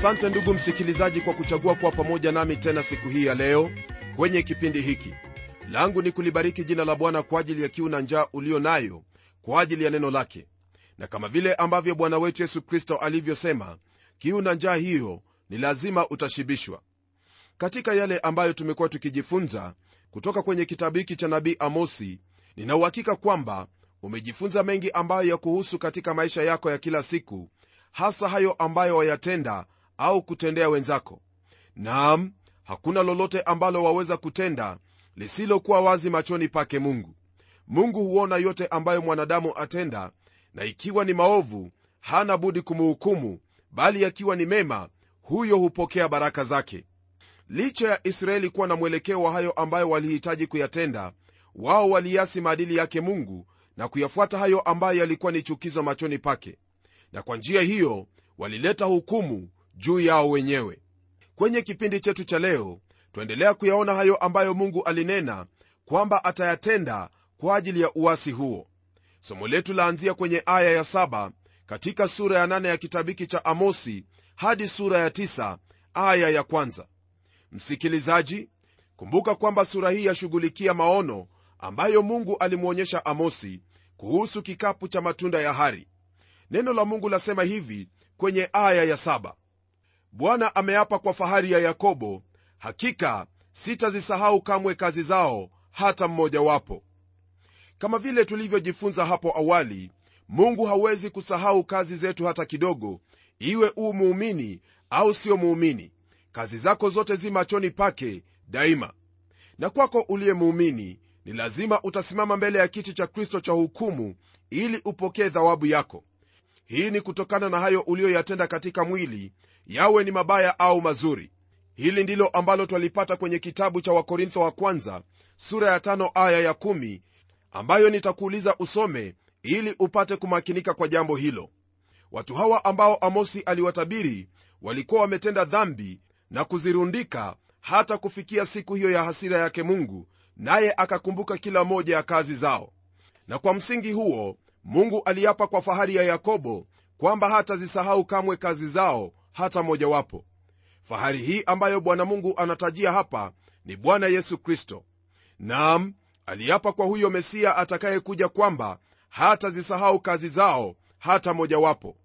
asante ndugu msikilizaji kwa kuchagua kuwa pamoja nami tena siku hii ya leo kwenye kipindi hiki. Langu ni kulibariki jina la bwana kwa ajili ya kiu na njaa ulio nayo kwa ajili ya neno lake. Na kama vile ambavyo bwana wetu yesu kristo alivyosema kiu na njaa hiyo ni lazima utashibishwa. Katika yale ambayo tumekuwa tukijifunza kutoka kwenye kitabu hiki cha nabii amosi ninauhakika kwamba umejifunza mengi ambayo ya kuhusu katika maisha yako ya kila siku hasa hayo ambayo wayatenda au kutendea wenzako. Naam hakuna lolote ambalo waweza kutenda lisilokuwa wazi machoni pake mungu. Mungu huona yote ambayo mwanadamu atenda na ikiwa ni maovu hana budi kumuhukumu bali yakiwa ni mema huyo hupokea baraka zake. Licha ya israeli kuwa na mwelekeo wa hayo ambayo walihitaji kuyatenda wao waliasi maadili yake mungu na kuyafuata hayo ambayo yalikuwa ni chukizo machoni pake. Na kwa njia hiyo walileta hukumu juu yao wenyewe. Kwenye kipindi chetu cha leo twaendelea kuyaona hayo ambayo mungu alinena kwamba atayatenda kwa ajili ya uasi huo. Somo letu laanzia kwenye aya ya saba katika sura ya nane ya kitabiki cha amosi hadi sura ya tisa aya ya kwanza. Msikilizaji kumbuka kwamba sura hii yashughulikia maono ambayo mungu alimwonyesha amosi kuhusu kikapu cha matunda ya hari. Neno la mungu lasema hivi kwenye aya ya bwana ameapa kwa fahari ya yakobo hakika sitazisahau kamwe kazi zao hata mmojawapo. Kama vile tulivyojifunza hapo awali mungu hawezi kusahau kazi zetu hata kidogo iwe uu muumini au sio muumini. Kazi zako zote zi machoni pake daima. Na kwako uliye muumini ni lazima utasimama mbele ya kiti cha kristo cha hukumu ili upokee thawabu yako. Hii ni kutokana na hayo uliyoyatenda katika mwili yawe ni mabaya au mazuri. Hili ndilo ambalo twalipata kwenye kitabu cha wakorintho wa kwanza sura ya tano aya ya kumi ambayo nitakuuliza usome ili upate kumakinika kwa jambo hilo. Watu hawa ambao amosi aliwatabiri walikuwa wametenda dhambi na kuzirundika hata kufikia siku hiyo ya hasira yake mungu naye akakumbuka kila moja ya kazi zao. Na kwa msingi huo mungu aliapa kwa fahari ya yakobo kwamba hatazisahau kamwe kazi zao hata mojawapo. Fahari hii ambayo bwana mungu anatajia hapa ni bwana yesu kristo. Nam aliapa kwa huyo mesiya atakayekuja kwamba hatazisahau kazi zao hata mojawapo.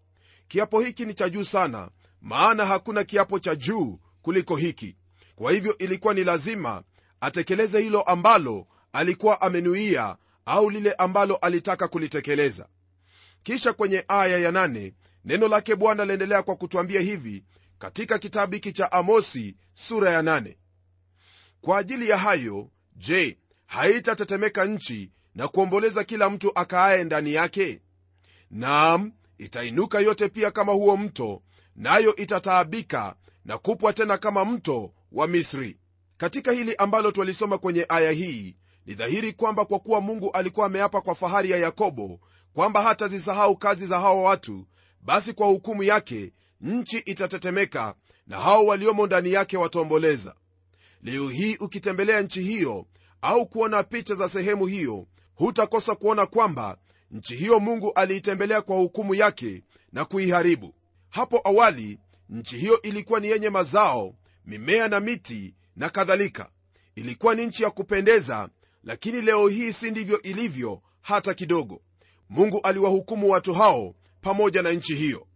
Kiapo hiki ni cha juu sana maana hakuna kiapo cha juu kuliko hiki. Kwa hivyo ilikuwa ni lazima atekeleze hilo ambalo alikuwa amenuia au lile ambalo alitaka kulitekeleza. Kisha kwenye aya ya neno lake bwana laendelea kwa kutwambia hivi katika kitabu hiki cha amosi sura ya nane. kwa ajili ya hayo je haitatetemeka nchi na kuomboleza kila mtu akaaye ndani yake naam itainuka yote pia kama huo mto nayo itataabika na kupwa tena kama mto wa misri katika hili ambalo twalisoma kwenye aya hii ni dhahiri kwamba kwa kuwa mungu alikuwa ameapa kwa fahari ya yakobo kwamba hatazisahau kazi za hawa watu basi kwa hukumu yake nchi itatetemeka na hao waliomo ndani yake wataomboleza. Leo hii ukitembelea nchi hiyo au kuona picha za sehemu hiyo hutakosa kuona kwamba nchi hiyo mungu aliitembelea kwa hukumu yake na kuiharibu. Hapo awali nchi hiyo ilikuwa ni yenye mazao mimea na miti na kadhalika. Ilikuwa ni nchi ya kupendeza lakini leo hii si ndivyo ilivyo hata kidogo. Mungu aliwahukumu watu hao pamoja na nchi hiyo.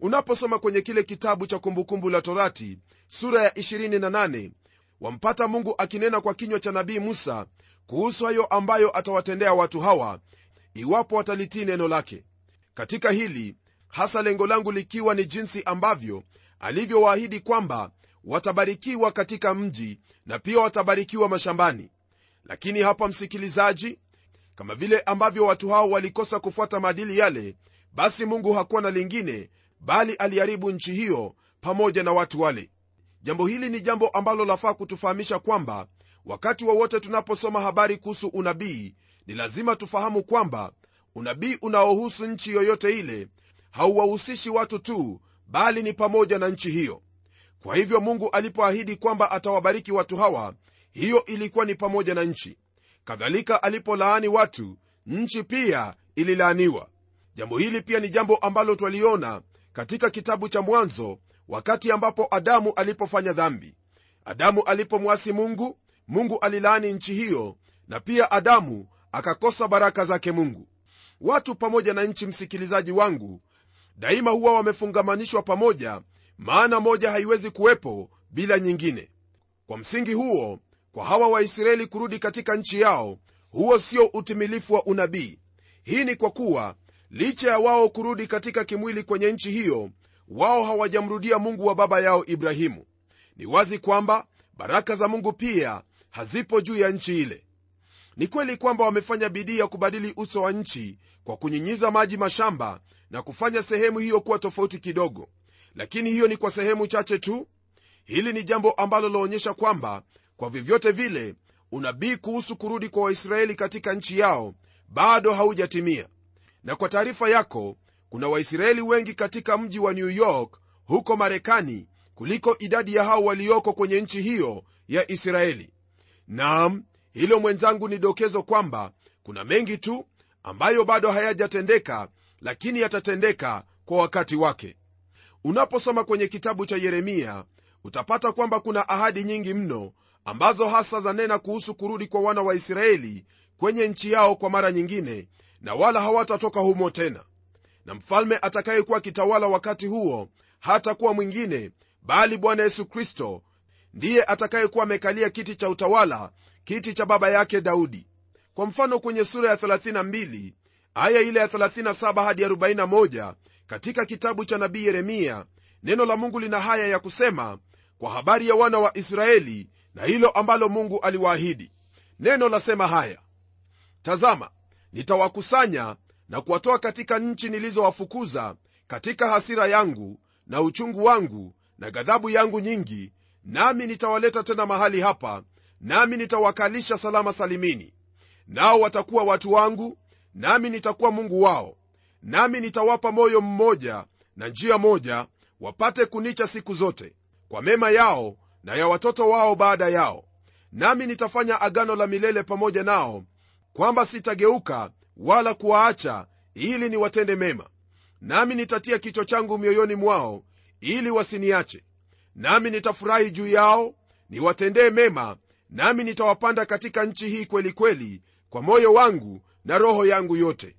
Unaposoma kwenye kile kitabu cha kumbukumbu la torati sura ya 28 wampata mungu akinena kwa kinywa cha nabii musa kuhusu hayo ambayo atawatendea watu hawa iwapo watalitii neno lake. Katika hili hasa lengo langu likiwa ni jinsi ambavyo alivyowaahidi kwamba watabarikiwa katika mji na pia watabarikiwa mashambani. Lakini hapa msikilizaji kama vile ambavyo watu hao walikosa kufuata maadili yale basi mungu hakuwa na lingine bali aliharibu nchi hiyo pamoja na watu wale. Jambo hili ni jambo ambalo lafaa kutufahamisha kwamba wakati wowote wa tunaposoma habari kuhusu unabii ni lazima tufahamu kwamba unabii unaohusu nchi yoyote ile hauwahusishi watu tu bali ni pamoja na nchi hiyo. Kwa hivyo mungu alipoahidi kwamba atawabariki watu hawa hiyo ilikuwa ni pamoja na nchi. Kadhalika alipolaani watu nchi pia ililaaniwa jambo hili pia ni jambo ambalo twaliona katika kitabu cha mwanzo wakati ambapo adamu alipofanya dhambi. Adamu alipomwasi mungu mungu alilaani nchi hiyo na pia adamu akakosa baraka zake mungu. Watu pamoja na nchi msikilizaji wangu daima huwa wamefungamanishwa pamoja maana moja haiwezi kuwepo bila nyingine. Kwa msingi huo kwa hawa waisraeli kurudi katika nchi yao huo sio utimilifu wa unabii. Hii ni kwa kuwa licha ya wao kurudi katika kimwili kwenye nchi hiyo wao hawajamrudia mungu wa baba yao ibrahimu. Ni wazi kwamba baraka za mungu pia hazipo juu ya nchi ile. Ni kweli kwamba wamefanya bidii ya kubadili uso wa nchi kwa kunyinyiza maji mashamba na kufanya sehemu hiyo kuwa tofauti kidogo. Lakini hiyo ni kwa sehemu chache tu. Hili ni jambo ambalo laonyesha kwamba kwa vyovyote vile unabii kuhusu kurudi kwa waisraeli katika nchi yao bado haujatimia na kwa taarifa yako kuna waisraeli wengi katika mji wa new york huko marekani kuliko idadi ya hao walioko kwenye nchi hiyo ya israeli. Naam hilo mwenzangu ni dokezo kwamba kuna mengi tu ambayo bado hayajatendeka lakini yatatendeka kwa wakati wake. Unaposoma kwenye kitabu cha yeremia utapata kwamba kuna ahadi nyingi mno ambazo hasa zanena kuhusu kurudi kwa wana wa israeli kwenye nchi yao kwa mara nyingine na wala hawatatoka humo tena. Na mfalme atakayekuwa akitawala wakati huo hatakuwa mwingine bali bwana yesu kristo ndiye atakayekuwa amekalia kiti cha utawala kiti cha baba yake daudi. Kwa mfano kwenye sura ya 32 aya ile ya 37 hadi 41 katika kitabu cha nabii yeremia neno la mungu lina haya ya kusema kwa habari ya wana wa israeli na hilo ambalo mungu aliwaahidi. Neno lasema haya tazama nitawakusanya na kuwatoa katika nchi nilizowafukuza katika hasira yangu na uchungu wangu na ghadhabu yangu nyingi nami nitawaleta tena mahali hapa nami nitawakalisha salama salimini. Nao watakuwa watu wangu nami nitakuwa mungu wao. Nami nitawapa moyo mmoja na njia moja wapate kunicha siku zote kwa mema yao na ya watoto wao baada yao. Nami nitafanya agano la milele pamoja nao kwamba sitageuka wala kuwaacha ili niwatende mema. Nami nitatia kichwa changu mioyoni mwao ili wasiniache. Nami nitafurahi juu yao niwatendee mema nami nitawapanda katika nchi hii kweli kweli kwa moyo wangu na roho yangu yote.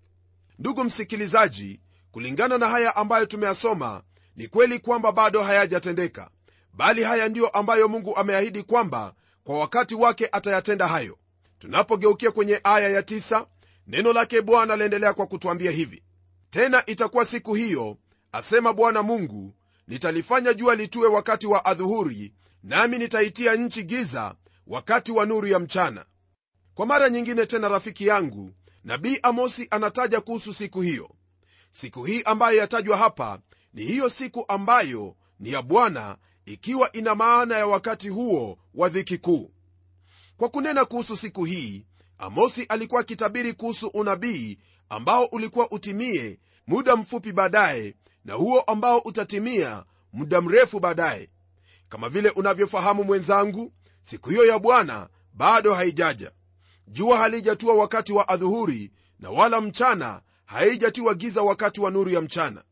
Ndugu msikilizaji kulingana na haya ambayo tumeyasoma ni kweli kwamba bado hayajatendeka bali haya ndiyo ambayo mungu ameahidi kwamba kwa wakati wake atayatenda hayo tunapogeukia kwenye aya ya tisa, neno lake bwana laendelea kwa kutwambia hivi. Tena itakuwa siku hiyo asema bwana mungu nitalifanya jua litue wakati wa adhuhuri nami nitaitia nchi giza wakati wa nuru ya mchana. Kwa mara nyingine tena rafiki yangu nabii amosi anataja kuhusu siku hiyo. Siku hii ambayo yatajwa hapa ni hiyo siku ambayo ni ya bwana ikiwa ina maana ya wakati huo wa dhiki kuu kwa kunena kuhusu siku hii amosi alikuwa akitabiri kuhusu unabii ambao ulikuwa utimie muda mfupi baadaye na huo ambao utatimia muda mrefu baadaye. Kama vile unavyofahamu mwenzangu siku hiyo ya bwana bado haijaja. Jua halijatua wakati wa adhuhuri na wala mchana haijatiwa giza wakati wa nuru ya mchana.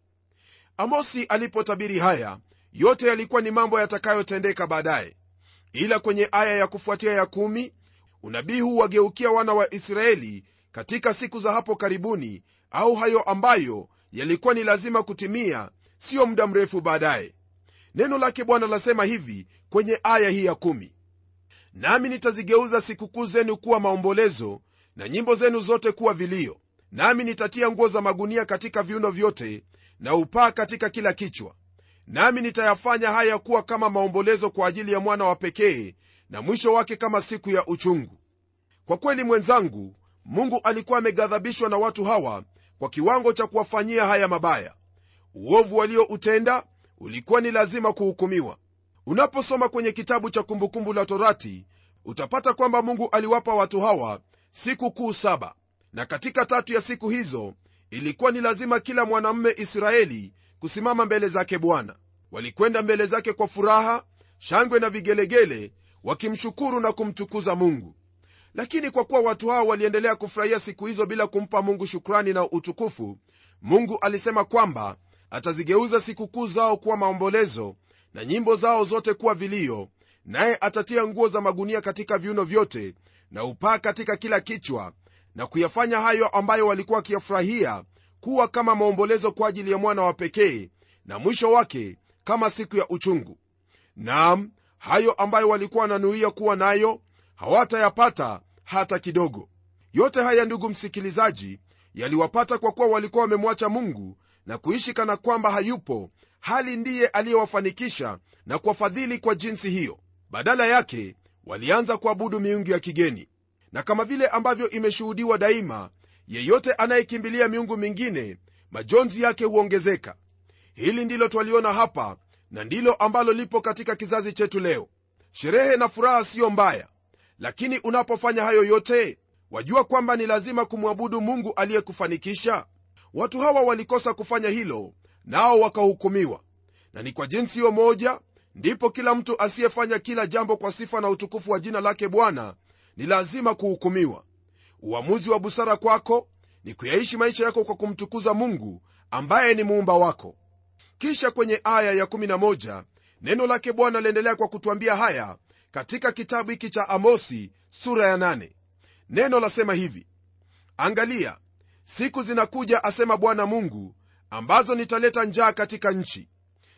Amosi alipotabiri haya yote yalikuwa ni mambo yatakayotendeka baadaye ila kwenye aya ya kufuatia ya kumi unabii huu wageukia wana wa israeli katika siku za hapo karibuni au hayo ambayo yalikuwa ni lazima kutimia siyo muda mrefu baadaye. Neno lake bwana lasema hivi kwenye aya hii ya kumi. Nami nitazigeuza sikukuu zenu kuwa maombolezo na nyimbo zenu zote kuwa vilio. Nami nitatia nguo za magunia katika viuno vyote na upaa katika kila kichwa nami nitayafanya haya kuwa kama maombolezo kwa ajili ya mwana wa pekee na mwisho wake kama siku ya uchungu. Kwa kweli mwenzangu mungu alikuwa ameghadhabishwa na watu hawa kwa kiwango cha kuwafanyia haya mabaya. Uovu walioutenda ulikuwa ni lazima kuhukumiwa. Unaposoma kwenye kitabu cha kumbukumbu la torati utapata kwamba mungu aliwapa watu hawa siku kuu saba. Na katika tatu ya siku hizo ilikuwa ni lazima kila mwanamume israeli kusimama mbele zake bwana. Walikwenda mbele zake kwa furaha shangwe na vigelegele wakimshukuru na kumtukuza mungu. Lakini kwa kuwa watu hao waliendelea kufurahia siku hizo bila kumpa mungu shukrani na utukufu mungu alisema kwamba atazigeuza sikukuu zao kuwa maombolezo na nyimbo zao zote kuwa vilio naye atatia nguo za magunia katika viuno vyote na upaa katika kila kichwa na kuyafanya hayo ambayo walikuwa wakiyafurahia kuwa kama maombolezo kwa ajili ya mwana wa pekee na mwisho wake kama siku ya uchungu. Naam hayo ambayo walikuwa wananuia kuwa nayo hawatayapata hata kidogo. Yote haya ndugu msikilizaji yaliwapata kwa kuwa walikuwa wamemwacha mungu na kuishi kana kwamba hayupo hali ndiye aliyewafanikisha na kuwafadhili kwa jinsi hiyo. Badala yake walianza kuabudu miungu ya kigeni. Na kama vile ambavyo imeshuhudiwa daima yeyote anayekimbilia miungu mingine majonzi yake huongezeka. Hili ndilo twaliona hapa na ndilo ambalo lipo katika kizazi chetu leo. Sherehe na furaha siyo mbaya lakini unapofanya hayo yote wajua kwamba ni lazima kumwabudu mungu aliyekufanikisha. Watu hawa walikosa kufanya hilo nao wakahukumiwa. Na ni kwa jinsi hiyo moja ndipo kila mtu asiyefanya kila jambo kwa sifa na utukufu wa jina lake bwana ni lazima kuhukumiwa uamuzi wa busara kwako ni kuyaishi maisha yako kwa kumtukuza mungu ambaye ni muumba wako. Kisha kwenye aya ya11 neno lake bwana liendelea kwa kutwambia haya katika kitabu hiki cha amosi sura ya 8 neno lasema hivi angalia siku zinakuja asema bwana mungu ambazo nitaleta njaa katika nchi.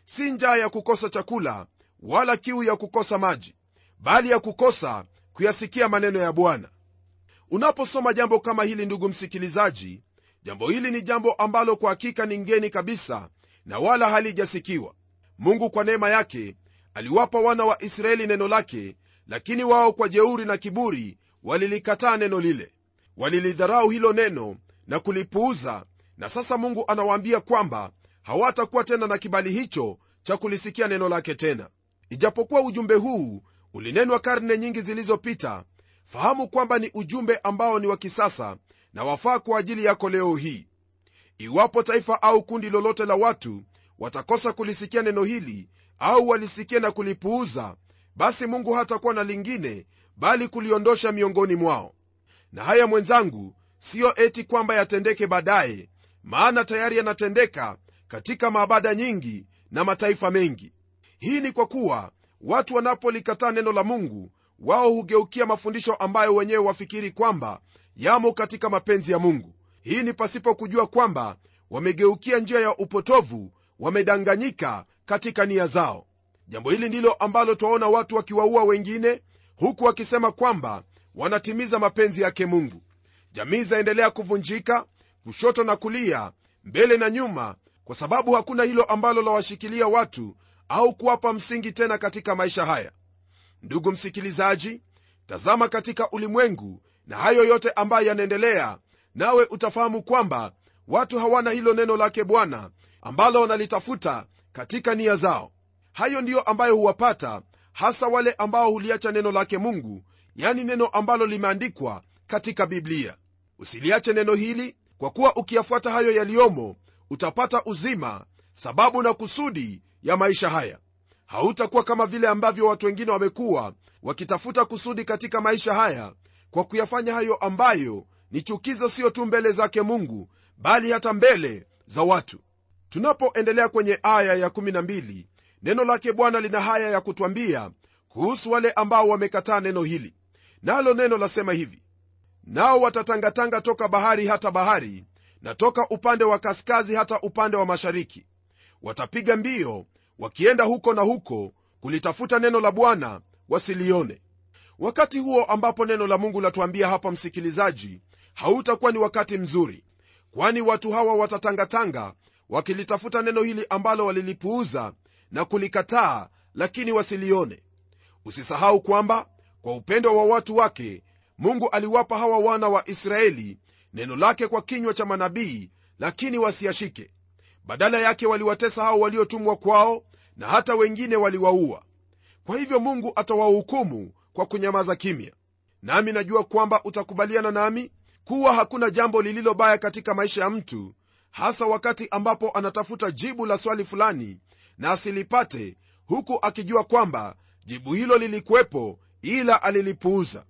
Si njaa ya kukosa chakula wala kiu ya kukosa maji bali ya kukosa kuyasikia maneno ya bwana unaposoma jambo kama hili ndugu msikilizaji jambo hili ni jambo ambalo kwa hakika ni ngeni kabisa na wala halijasikiwa. Mungu kwa neema yake aliwapa wana wa israeli neno lake lakini wao kwa jeuri na kiburi walilikataa neno lile. Walilidharau hilo neno na kulipuuza na sasa mungu anawaambia kwamba hawatakuwa tena na kibali hicho cha kulisikia neno lake tena. Ijapokuwa ujumbe huu ulinenwa karne nyingi zilizopita fahamu kwamba ni ujumbe ambao ni wa kisasa na wafaa kwa ajili yako leo hii. Iwapo taifa au kundi lolote la watu watakosa kulisikia neno hili au walisikia na kulipuuza basi mungu hatakuwa na lingine bali kuliondosha miongoni mwao. Na haya mwenzangu siyo eti kwamba yatendeke baadaye maana tayari yanatendeka katika maabada nyingi na mataifa mengi. Hii ni kwa kuwa watu wanapolikataa neno la mungu wao hugeukia mafundisho ambayo wenyewe wafikiri kwamba yamo katika mapenzi ya mungu. Hii ni pasipo kujua kwamba wamegeukia njia ya upotovu wamedanganyika katika nia zao. Jambo hili ndilo ambalo twaona watu wakiwaua wengine huku wakisema kwamba wanatimiza mapenzi yake mungu. Jamii zaendelea kuvunjika kushoto na kulia mbele na nyuma kwa sababu hakuna hilo ambalo lawashikilia watu au kuwapa msingi tena katika maisha haya ndugu msikilizaji tazama katika ulimwengu na hayo yote ambayo yanaendelea nawe utafahamu kwamba watu hawana hilo neno lake bwana ambalo wanalitafuta katika nia zao. Hayo ndiyo ambayo huwapata hasa wale ambao huliacha neno lake mungu yani neno ambalo limeandikwa katika biblia. Usiliache neno hili kwa kuwa ukiyafuata hayo yaliyomo utapata uzima sababu na kusudi ya maisha haya hautakuwa kama vile ambavyo watu wengine wamekuwa wakitafuta kusudi katika maisha haya kwa kuyafanya hayo ambayo ni chukizo sio tu mbele zake mungu bali hata mbele za watu. Tunapoendelea kwenye aya ya12 neno lake bwana lina haya ya kutwambia kuhusu wale ambao wamekataa neno hili. Nalo neno lasema hivi nao watatangatanga toka bahari hata bahari na toka upande wa kaskazi hata upande wa mashariki. Watapiga mbio wakienda huko na huko kulitafuta neno la bwana wasilione. Wakati huo ambapo neno la mungu latuambia hapa msikilizaji hautakuwa ni wakati mzuri kwani watu hawa watatangatanga wakilitafuta neno hili ambalo walilipuuza na kulikataa lakini wasilione. Usisahau kwamba kwa upendo wa watu wake mungu aliwapa hawa wana wa israeli neno lake kwa kinywa cha manabii lakini wasiyashike badala yake waliwatesa hao waliotumwa kwao na hata wengine waliwaua. Kwa hivyo mungu atawahukumu kwa kunyamaza kimya. Nami najua kwamba utakubaliana nami kuwa hakuna jambo lililo baya katika maisha ya mtu hasa wakati ambapo anatafuta jibu la swali fulani na asilipate huku akijua kwamba jibu hilo lilikuwepo ila alilipuuza.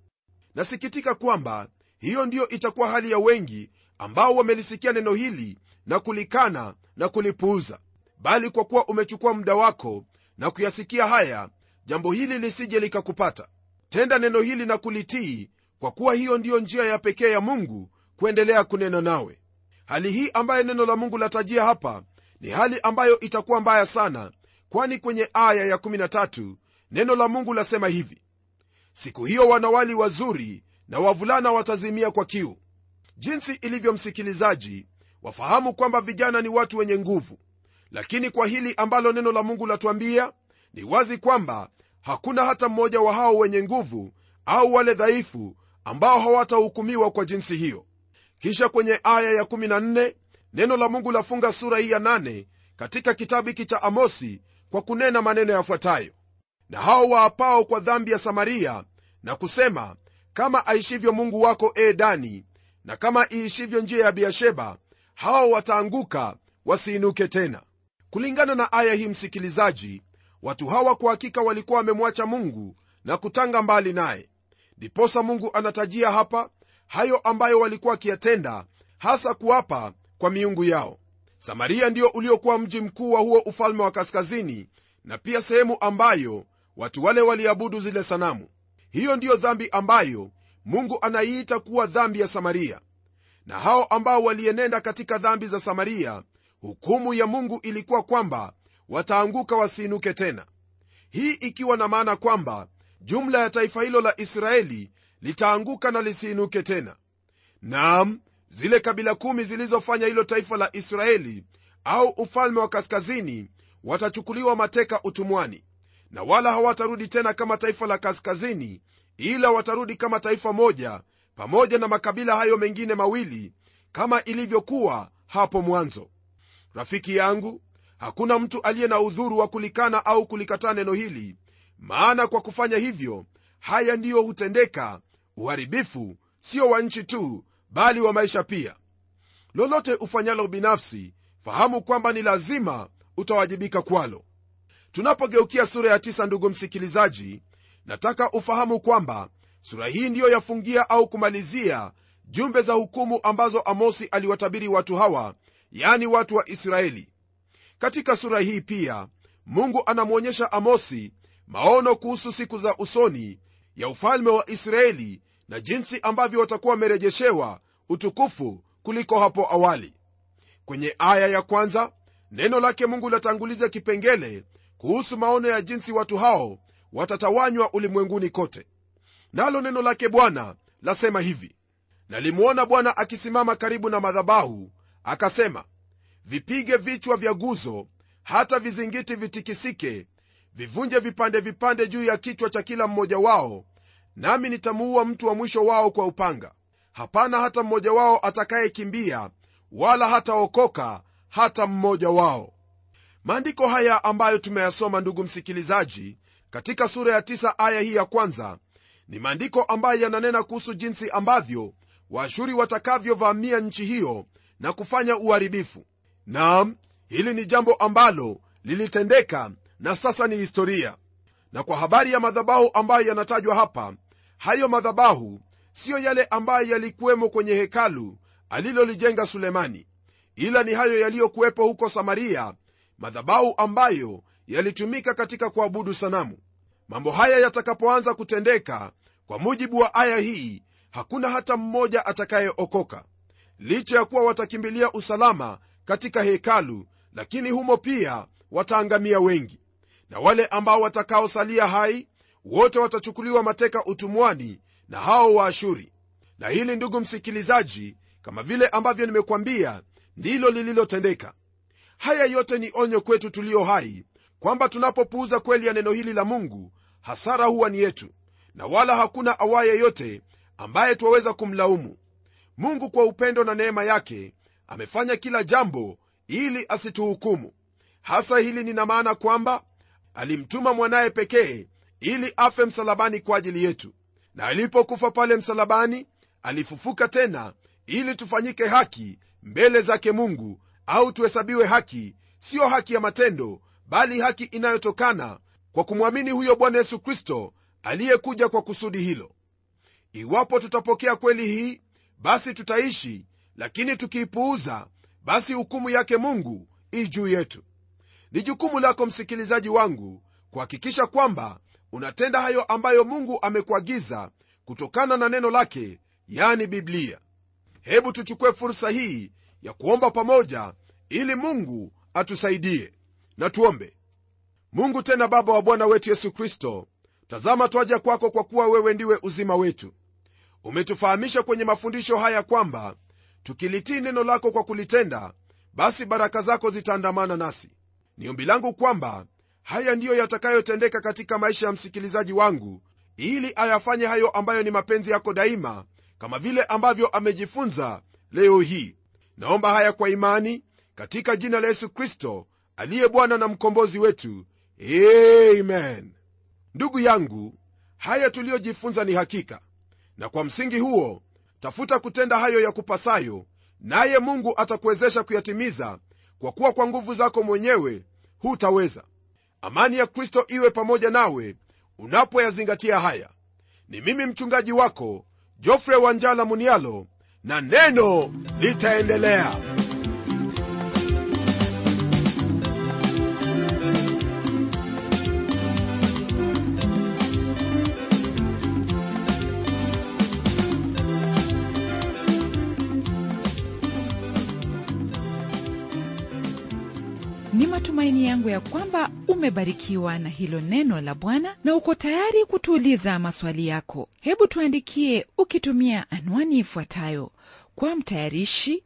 Nasikitika kwamba hiyo ndiyo itakuwa hali ya wengi ambao wamelisikia neno hili na kulikana na kulipuuza bali kwa kuwa umechukua muda wako na kuyasikia haya jambo hili lisije likakupata. Tenda neno hili na kulitii kwa kuwa hiyo ndiyo njia ya pekee ya mungu kuendelea kunena nawe. Hali hii ambayo neno la mungu latajia hapa ni hali ambayo itakuwa mbaya sana kwani kwenye aya ya13 neno la mungu lasema hivi siku hiyo wanawali wazuri na wavulana watazimia kwa kiu. Jinsi ilivyo msikilizaji wafahamu kwamba vijana ni watu wenye nguvu. Lakini kwa hili ambalo neno la mungu latuambia ni wazi kwamba hakuna hata mmoja wa hao wenye nguvu au wale dhaifu ambao hawatahukumiwa kwa jinsi hiyo. Kisha kwenye aya ya14 neno la mungu lafunga sura hii ya 8 katika kitabu hiki cha amosi kwa kunena maneno yafuatayo. Na hao waapao kwa dhambi ya samaria na kusema kama aishivyo mungu wako e dani na kama iishivyo njia ya biasheba hao wataanguka wasiinuke tena. Kulingana na aya hii msikilizaji watu hawa kwa hakika walikuwa wamemwacha mungu na kutanga mbali naye. Ndiposa mungu anatajia hapa hayo ambayo walikuwa wakiyatenda hasa kuwapa kwa miungu yao. Samaria ndio uliokuwa mji mkuu wa huo ufalme wa kaskazini na pia sehemu ambayo watu wale waliabudu zile sanamu. Hiyo ndiyo dhambi ambayo mungu anaiita kuwa dhambi ya samaria na hao ambao walienenda katika dhambi za samaria hukumu ya mungu ilikuwa kwamba wataanguka wasiinuke tena. Hii ikiwa na maana kwamba jumla ya taifa hilo la israeli litaanguka na lisiinuke tena. Naam zile kabila kumi zilizofanya hilo taifa la israeli au ufalme wa kaskazini watachukuliwa mateka utumwani na wala hawatarudi tena kama taifa la kaskazini ila watarudi kama taifa moja pamoja na makabila hayo mengine mawili kama ilivyokuwa hapo mwanzo. Rafiki yangu hakuna mtu aliye na udhuru wa kulikana au kulikataa neno hili maana kwa kufanya hivyo haya ndiyo hutendeka uharibifu sio wa nchi tu bali wa maisha pia. Lolote ufanyalo binafsi fahamu kwamba ni lazima utawajibika kwalo. Tunapogeukia sura ya tisa ndugu msikilizaji nataka ufahamu kwamba sura hii ndiyo yafungia au kumalizia jumbe za hukumu ambazo amosi aliwatabiri watu hawa yani watu wa israeli. Katika sura hii pia mungu anamwonyesha amosi maono kuhusu siku za usoni ya ufalme wa israeli na jinsi ambavyo watakuwa wamerejeshewa utukufu kuliko hapo awali. Kwenye aya ya kwanza neno lake mungu latanguliza kipengele kuhusu maono ya jinsi watu hao watatawanywa ulimwenguni kote nalo neno lake bwana lasema hivi. Nalimwona bwana akisimama karibu na madhabahu akasema vipige vichwa vya guzo hata vizingiti vitikisike vivunje vipande vipande juu ya kichwa cha kila mmoja wao nami nitamuua mtu wa mwisho wao kwa upanga. Hapana hata mmoja wao atakayekimbia wala hataokoka hata mmoja wao. Maandiko haya ambayo tumeyasoma ndugu msikilizaji katika sura ya tisa aya hii ya kwanza ni maandiko ambayo yananena kuhusu jinsi ambavyo waashuri watakavyovamia nchi hiyo na kufanya uharibifu. Naam hili ni jambo ambalo lilitendeka na sasa ni historia. Na kwa habari ya madhabahu ambayo yanatajwa hapa hayo madhabahu siyo yale ambayo yalikuwemo kwenye hekalu alilolijenga sulemani ila ni hayo yaliyokuwepo huko samaria madhabahu ambayo yalitumika katika kuabudu sanamu mambo haya yatakapoanza kutendeka kwa mujibu wa aya hii hakuna hata mmoja atakayeokoka. Licha ya kuwa watakimbilia usalama katika hekalu lakini humo pia wataangamia wengi. Na wale ambao watakaosalia hai wote watachukuliwa mateka utumwani na hao waashuri. Na hili ndugu msikilizaji kama vile ambavyo nimekwambia ndilo lililotendeka. Haya yote ni onyo kwetu tulio hai kwamba tunapopuuza kweli ya neno hili la mungu hasara huwa ni yetu na wala hakuna awaye yote ambaye twaweza kumlaumu. Mungu kwa upendo na neema yake amefanya kila jambo ili asituhukumu. Hasa hili nina maana kwamba alimtuma mwanaye pekee ili afe msalabani kwa ajili yetu. Na alipokufa pale msalabani alifufuka tena ili tufanyike haki mbele zake mungu au tuhesabiwe haki siyo haki ya matendo bali haki inayotokana kwa kumwamini huyo bwana yesu kristo aliyekuja kwa kusudi hilo. Iwapo tutapokea kweli hii basi tutaishi lakini tukiipuuza basi hukumu yake mungu ii juu yetu. Ni jukumu lako msikilizaji wangu kuhakikisha kwamba unatenda hayo ambayo mungu amekuagiza kutokana na neno lake yani biblia. Hebu tuchukue fursa hii ya kuomba pamoja ili mungu atusaidie na tuombe. Mungu tena baba wa bwana wetu yesu kristo tazama twaja kwako kwa kuwa wewe ndiwe uzima wetu. Umetufahamisha kwenye mafundisho haya kwamba tukilitii neno lako kwa kulitenda basi baraka zako zitaandamana nasi. Ni ombi langu kwamba haya ndiyo yatakayotendeka katika maisha ya msikilizaji wangu ili ayafanye hayo ambayo ni mapenzi yako daima kama vile ambavyo amejifunza leo hii. Naomba haya kwa imani katika jina la yesu kristo aliye bwana na mkombozi wetu. Amen. Ndugu yangu haya tuliyojifunza ni hakika. Na kwa msingi huo tafuta kutenda hayo ya kupasayo naye mungu atakuwezesha kuyatimiza kwa kuwa kwa nguvu zako mwenyewe hutaweza. Amani ya kristo iwe pamoja nawe unapoyazingatia haya. Ni mimi mchungaji wako jofre wanjala munialo na neno litaendelea ya kwamba umebarikiwa na hilo neno la bwana na uko tayari kutuuliza maswali yako. Hebu tuandikie ukitumia anwani ifuatayo. Kwa mtayarishi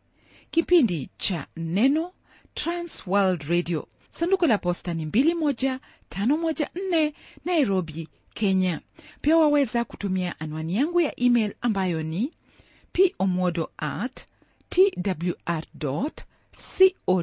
kipindi cha neno transworld radio. Sanduku la posta ni 21514 nairobi kenya. Pia waweza kutumia anwani yangu ya email ambayo ni pomodo at twr co